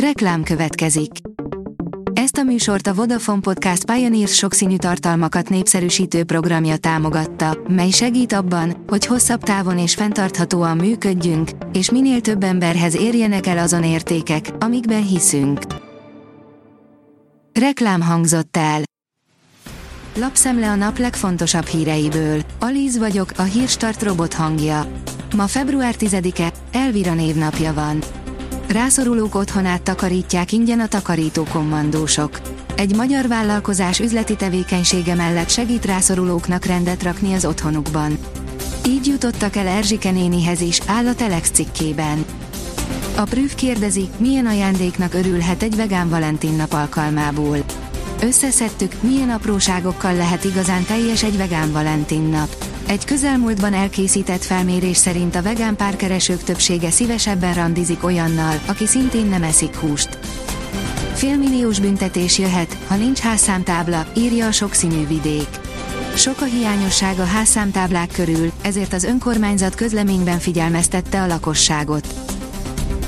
Reklám következik. Ezt a műsort a Vodafone Podcast Pioneers sokszínű tartalmakat népszerűsítő programja támogatta, mely segít abban, hogy hosszabb távon és fenntarthatóan működjünk, és minél több emberhez érjenek el azon értékek, amikben hiszünk. Reklám hangzott el. Lapszemle a nap legfontosabb híreiből. Alíz vagyok, a hírstart robot hangja. Ma február 10-e, Elvira névnapja van. Rászorulók otthonát takarítják ingyen a takarító kommandósok. Egy magyar vállalkozás üzleti tevékenysége mellett segít rászorulóknak rendet rakni az otthonukban. Így jutottak el Erzsike nénihez is, áll a Telex cikkében. A Prüf kérdezi, milyen ajándéknak örülhet egy vegán Valentin nap alkalmából. Összeszedtük, milyen apróságokkal lehet igazán teljes egy vegán Valentin nap. Egy közelmúltban elkészített felmérés szerint a vegán párkeresők többsége szívesebben randizik olyannal, aki szintén nem eszik húst. Félmilliós büntetés jöhet, ha nincs házszámtábla, írja a sokszínű vidék. Sok a hiányosság a házszámtáblák körül, ezért az önkormányzat közleményben figyelmeztette a lakosságot.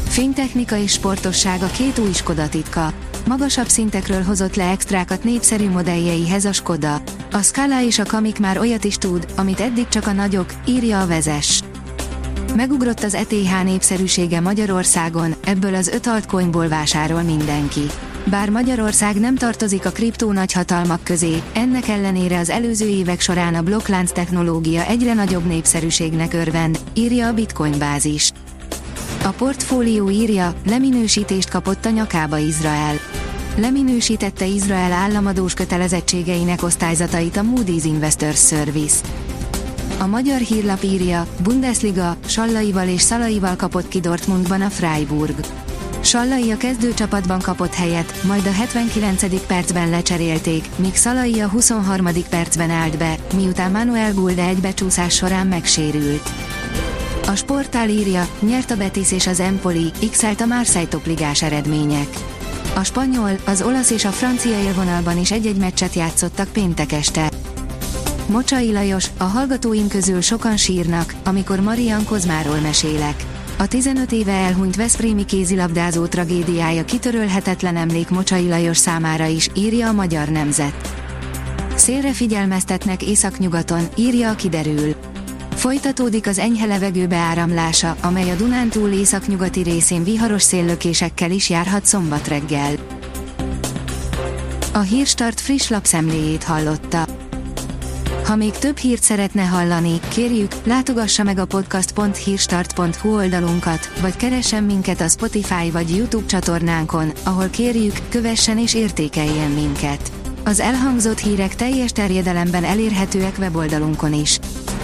Fénytechnika és sportosság a két új Skoda titka. Magasabb szintekről hozott le extrákat népszerű modelljeihez a Skoda. A Scala és a Kamik már olyat is tud, amit eddig csak a nagyok, írja a vezes. Megugrott az ETH népszerűsége Magyarországon, ebből az öt altcoinból vásárol mindenki. Bár Magyarország nem tartozik a kriptó nagyhatalmak közé, ennek ellenére az előző évek során a blokklánc technológia egyre nagyobb népszerűségnek örvend, írja a Bitcoin bázis. A portfólió írja, leminősítést kapott a nyakába Izrael. Leminősítette Izrael államadós kötelezettségeinek osztályzatait a Moody's Investors Service. A magyar hírlap írja, Bundesliga, Sallaival és Szalaival kapott ki Dortmundban a Freiburg. Sallai a kezdőcsapatban kapott helyet, majd a 79. percben lecserélték, míg Szalai a 23. percben állt be, miután Manuel Gulde egy becsúszás során megsérült. A sportál írja, nyert a Betis és az Empoli, x a Marseille topligás eredmények. A spanyol, az olasz és a francia élvonalban is egy-egy meccset játszottak péntek este. Mocsai Lajos, a hallgatóim közül sokan sírnak, amikor Marian Kozmáról mesélek. A 15 éve elhunyt Veszprémi kézilabdázó tragédiája kitörölhetetlen emlék Mocsai Lajos számára is, írja a Magyar Nemzet. Szélre figyelmeztetnek északnyugaton, írja a kiderül. Folytatódik az enyhe levegő beáramlása, amely a Dunántúl északnyugati részén viharos széllökésekkel is járhat szombat reggel. A Hírstart friss lapszemléjét hallotta. Ha még több hírt szeretne hallani, kérjük, látogassa meg a podcast.hírstart.hu oldalunkat, vagy keressen minket a Spotify vagy YouTube csatornánkon, ahol kérjük, kövessen és értékeljen minket. Az elhangzott hírek teljes terjedelemben elérhetőek weboldalunkon is.